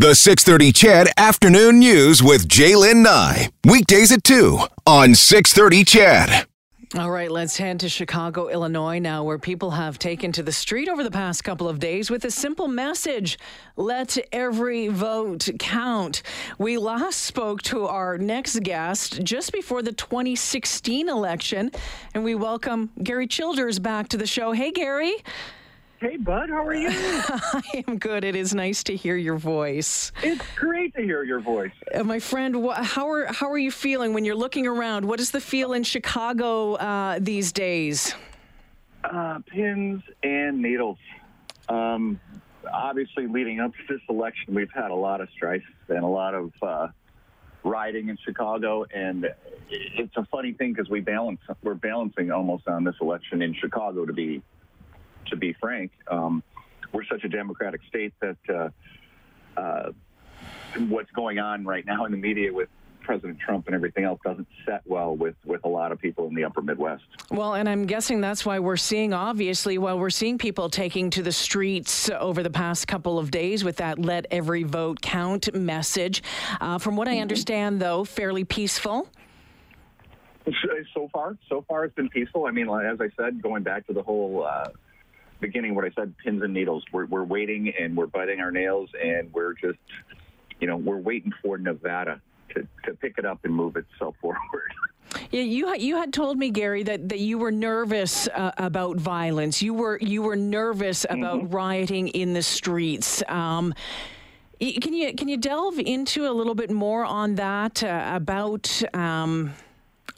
The 630 CHED Afternoon News with Jaylen Nye. Weekdays at 2 on 630 CHED. All right, let's head to Chicago, Illinois now, where people have taken to the street over the past couple of days with a simple message let every vote count. We last spoke to our next guest just before the 2016 election, and we welcome Gary Childers back to the show. Hey, Gary. Hey, Bud, how are you? I am good. It is nice to hear your voice. It's great to hear your voice. Uh, my friend, wh- how are how are you feeling when you're looking around? What is the feel in Chicago uh, these days? Uh, pins and needles. Um, obviously, leading up to this election, we've had a lot of strife and a lot of uh, rioting in Chicago, and it's a funny thing because we balance we're balancing almost on this election in Chicago to be to be frank. Um, we're such a democratic state that uh, uh, what's going on right now in the media with President Trump and everything else doesn't set well with, with a lot of people in the upper Midwest. Well, and I'm guessing that's why we're seeing, obviously, while we're seeing people taking to the streets over the past couple of days with that let every vote count message. Uh, from what I Mm-hmm. understand, though, fairly peaceful. So far, so far it's been peaceful. I mean, as I said, going back to the whole uh, beginning, what I said, pins and needles. We're, we're waiting and we're biting our nails and we're just, you know, we're waiting for Nevada to, to pick it up and move itself forward. Yeah, you had- you had told me, Gary, that, that you were nervous uh, about violence. You were you were nervous about rioting in the streets. Um, can you can you delve into a little bit more on that uh, about um,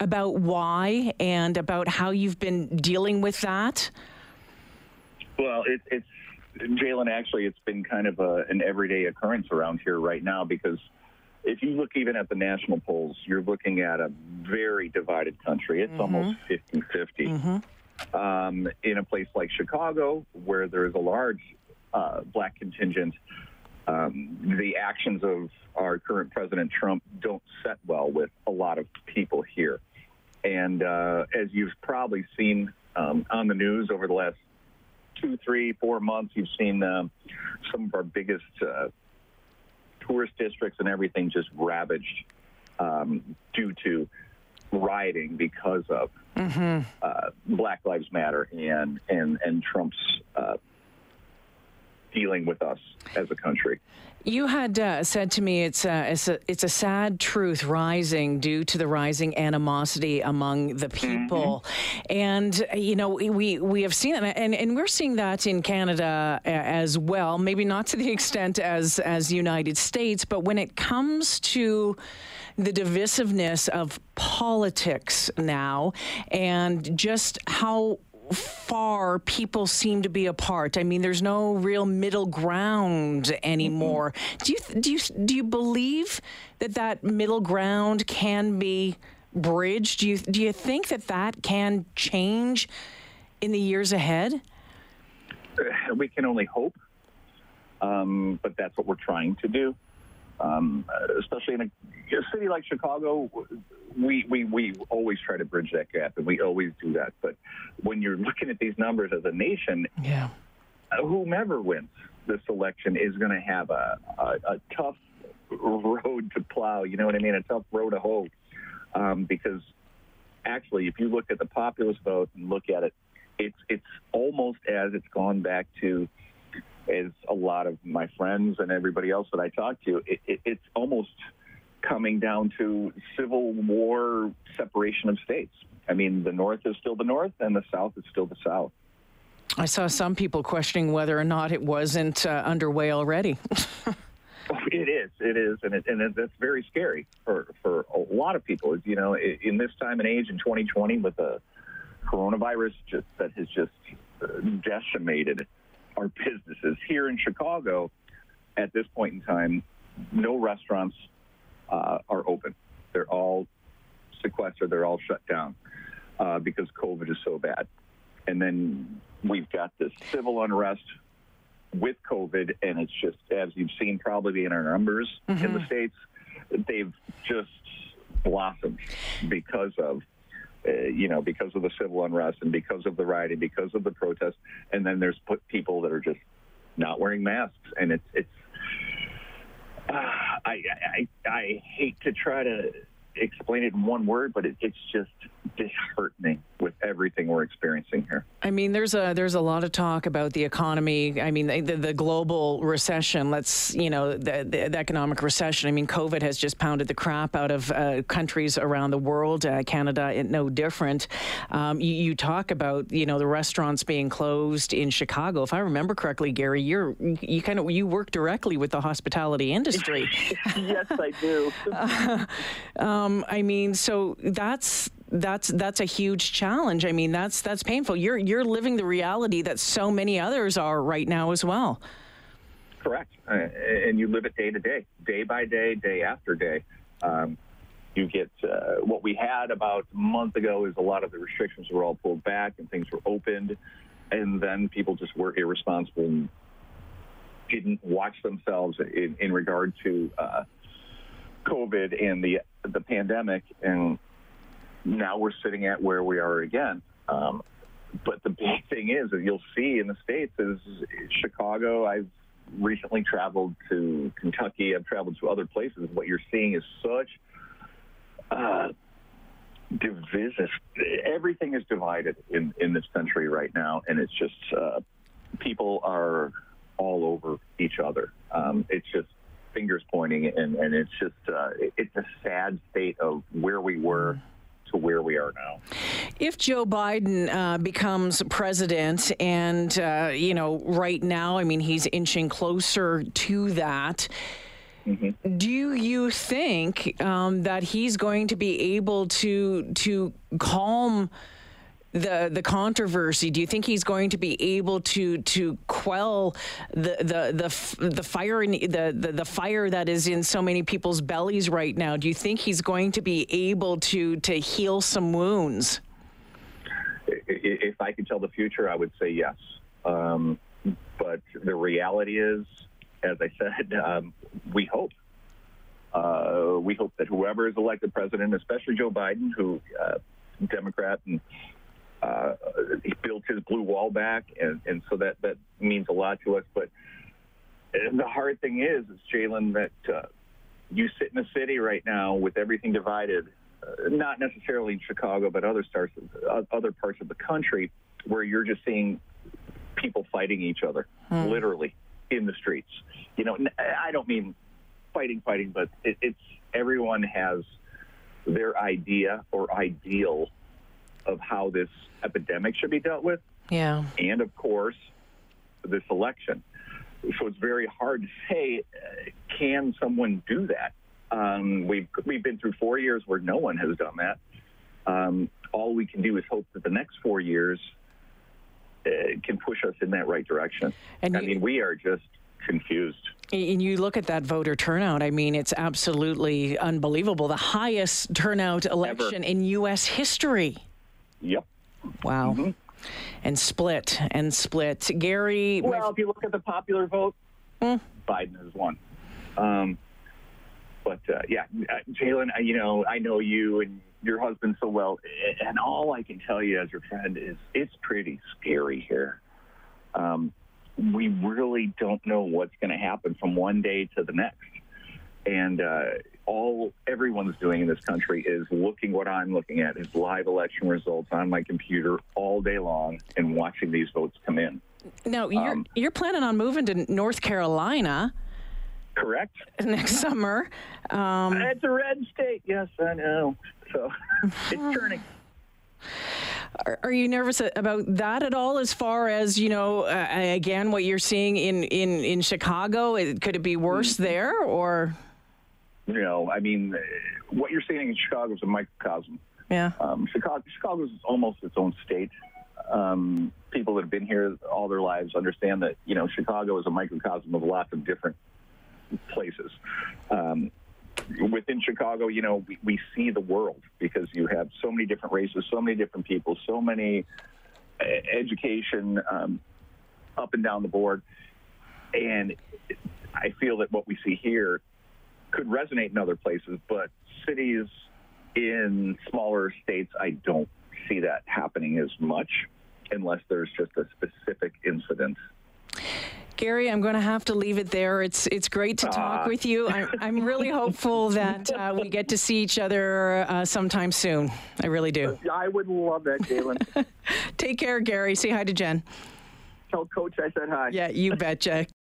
about why and about how you've been dealing with that? Well, it, it's Jalen. Actually, it's been kind of a, an everyday occurrence around here right now because if you look even at the national polls, you're looking at a very divided country. It's almost 50 50. Um, in a place like Chicago, where there is a large uh, black contingent, um, the actions of our current President Trump don't set well with a lot of people here. And uh, as you've probably seen um, on the news over the last two, three, four months, you've seen um, some of our biggest uh, tourist districts and everything just ravaged um, due to rioting because of uh, Black Lives Matter and and and Trump's uh, dealing with us as a country. You had uh, said to me it's a, it's a it's a sad truth rising due to the rising animosity among the people, and you know we we have seen that, and and we're seeing that in Canada as well. Maybe not to the extent as as United States, but when it comes to the divisiveness of politics now, and just how far people seem to be apart. I mean, there's no real middle ground anymore. Mm-hmm. Do you do you do you believe that that middle ground can be bridged? Do you do you think that that can change in the years ahead? we can only hope, um, but that's what we're trying to do. Um, especially in a, a city like Chicago, we, we, we always try to bridge that gap, and we always do that. But when you're looking at these numbers as a nation, Yeah. whomever wins this election is going to have a, a, a tough road to plow. You know what I mean? A tough road to hoe. Um, because actually, if you look at the populist vote and look at it, it's it's almost as it's gone back to as a lot of my friends and everybody else that I talk to. It, it, it's almost coming down to civil war separation of states. I mean, the North is still the North, and the South is still the South. I saw some people questioning whether or not it wasn't uh, underway already. It is, it is, and it, and that's very scary for for a lot of people. You know, in this time and age in 2020 with the coronavirus just that has just uh, decimated our businesses here in Chicago. At this point in time, no restaurants uh, are open. They're all sequestered. They're all shut down uh, because COVID is so bad. And then we've got this civil unrest with COVID, and it's just as you've seen probably in our numbers in the states, they've just blossomed because of. Uh, you know, because of the civil unrest and because of the rioting, because of the protests, and then there's put people that are just not wearing masks, and it's it's I, I I hate to try to explain it in one word, but it, it's just disheartening with everything we're experiencing here. I mean, there's a there's a lot of talk about the economy. I mean, the, the global recession. Let's you know the, the, economic recession. I mean, COVID has just pounded the crap out of uh, countries around the world. Uh, Canada, no different. Um, you, you, talk about you know the restaurants being closed in Chicago. If I remember correctly, Gary, you're you kind of you work directly with the hospitality industry. yes, I do. uh, um, I mean, so that's that's that's a huge challenge. I mean, that's that's painful. You're you're living the reality that so many others are right now as well. Correct, uh, and you live it day to day, day by day, day after day. Um, you get uh, what we had about a month ago is a lot of the restrictions were all pulled back and things were opened, and then people just were irresponsible and didn't watch themselves in, in regard to uh, COVID and the the pandemic and now we're sitting at where we are again. Um, but the big thing is that you'll see in the states is Chicago. I've recently traveled to Kentucky. I've traveled to other places. What you're seeing is such uh, divisive. Everything is divided in in this country right now, and it's just uh, people are all over each other. Um, it's just fingers pointing, and, and it's just uh, it's a sad state of where we were to where we are now. If Joe Biden uh, becomes president, and uh, you know, right now, I mean, he's inching closer to that. Mm-hmm. Do you think um, that he's going to be able to to calm? The the controversy? Do you think he's going to be able to to quell the the the the fire in, the, the the fire that is in so many people's bellies right now? Do you think he's going to be able to to heal some wounds? If I could tell the future, I would say yes. Um, but the reality is, as I said, um, we hope. Uh, we hope that whoever is elected president, especially Joe Biden, who uh, Democrat and uh, he built his blue wall back, and, and so that, that means a lot to us. But the hard thing is, is Jalen, that uh, you sit in a city right now with everything divided, uh, not necessarily in Chicago, but other parts, of, other parts of the country, where you're just seeing people fighting each other, hmm. literally in the streets. You know, I don't mean fighting, fighting, but it, it's everyone has their idea or ideal of how this epidemic should be dealt with. Yeah. And of course, this election. So it's very hard to say, uh, can someone do that? Um, we've we've been through four years where no one has done that. Um, all we can do is hope that the next four years uh, can push us in that right direction. And I you, mean, we are just confused. And you look at that voter turnout. I mean, it's absolutely unbelievable. The highest turnout election Ever. in U.S. history. Yep. Wow. Mm-hmm. And split and split. Gary. Well, if you look at the popular vote, mm. Biden has won. Um, but uh, yeah, uh, Jalen, you know, I know you and your husband so well, and all I can tell you as your friend is it's pretty scary here. Um, we really don't know what's going to happen from one day to the next, and uh, all everyone's doing in this country is looking what I'm looking at is live election results on my computer all day long and watching these votes come in. Now you're um, you're planning on moving to North Carolina. Correct. Next summer. Um, it's a red state. Yes, I know. So it's turning. Are, are, you nervous about that at all? As far as you know, uh, again, what you're seeing in in in Chicago, could it be worse mm-hmm. there or? You know, I mean, what you're seeing in Chicago is a microcosm. Yeah. Um, Chicago, Chicago is almost its own state. Um, people that have been here all their lives understand that you know Chicago is a microcosm of lots of different places. Um, within Chicago, you know, we, we see the world because you have so many different races, so many different people, so many uh, education um, up and down the board, and I feel that what we see here could resonate in other places, but cities in smaller states, I don't see that happening as much unless there's just a specific incident. Gary, I'm going to have to leave it there. It's it's great to talk Ah. with you. I'm, I'm really hopeful that uh, we get to see each other uh, sometime soon. I really do. I would love that, Jalen. Take care, Gary. Say hi to Jen. Tell Coach I said hi. Yeah, you betcha.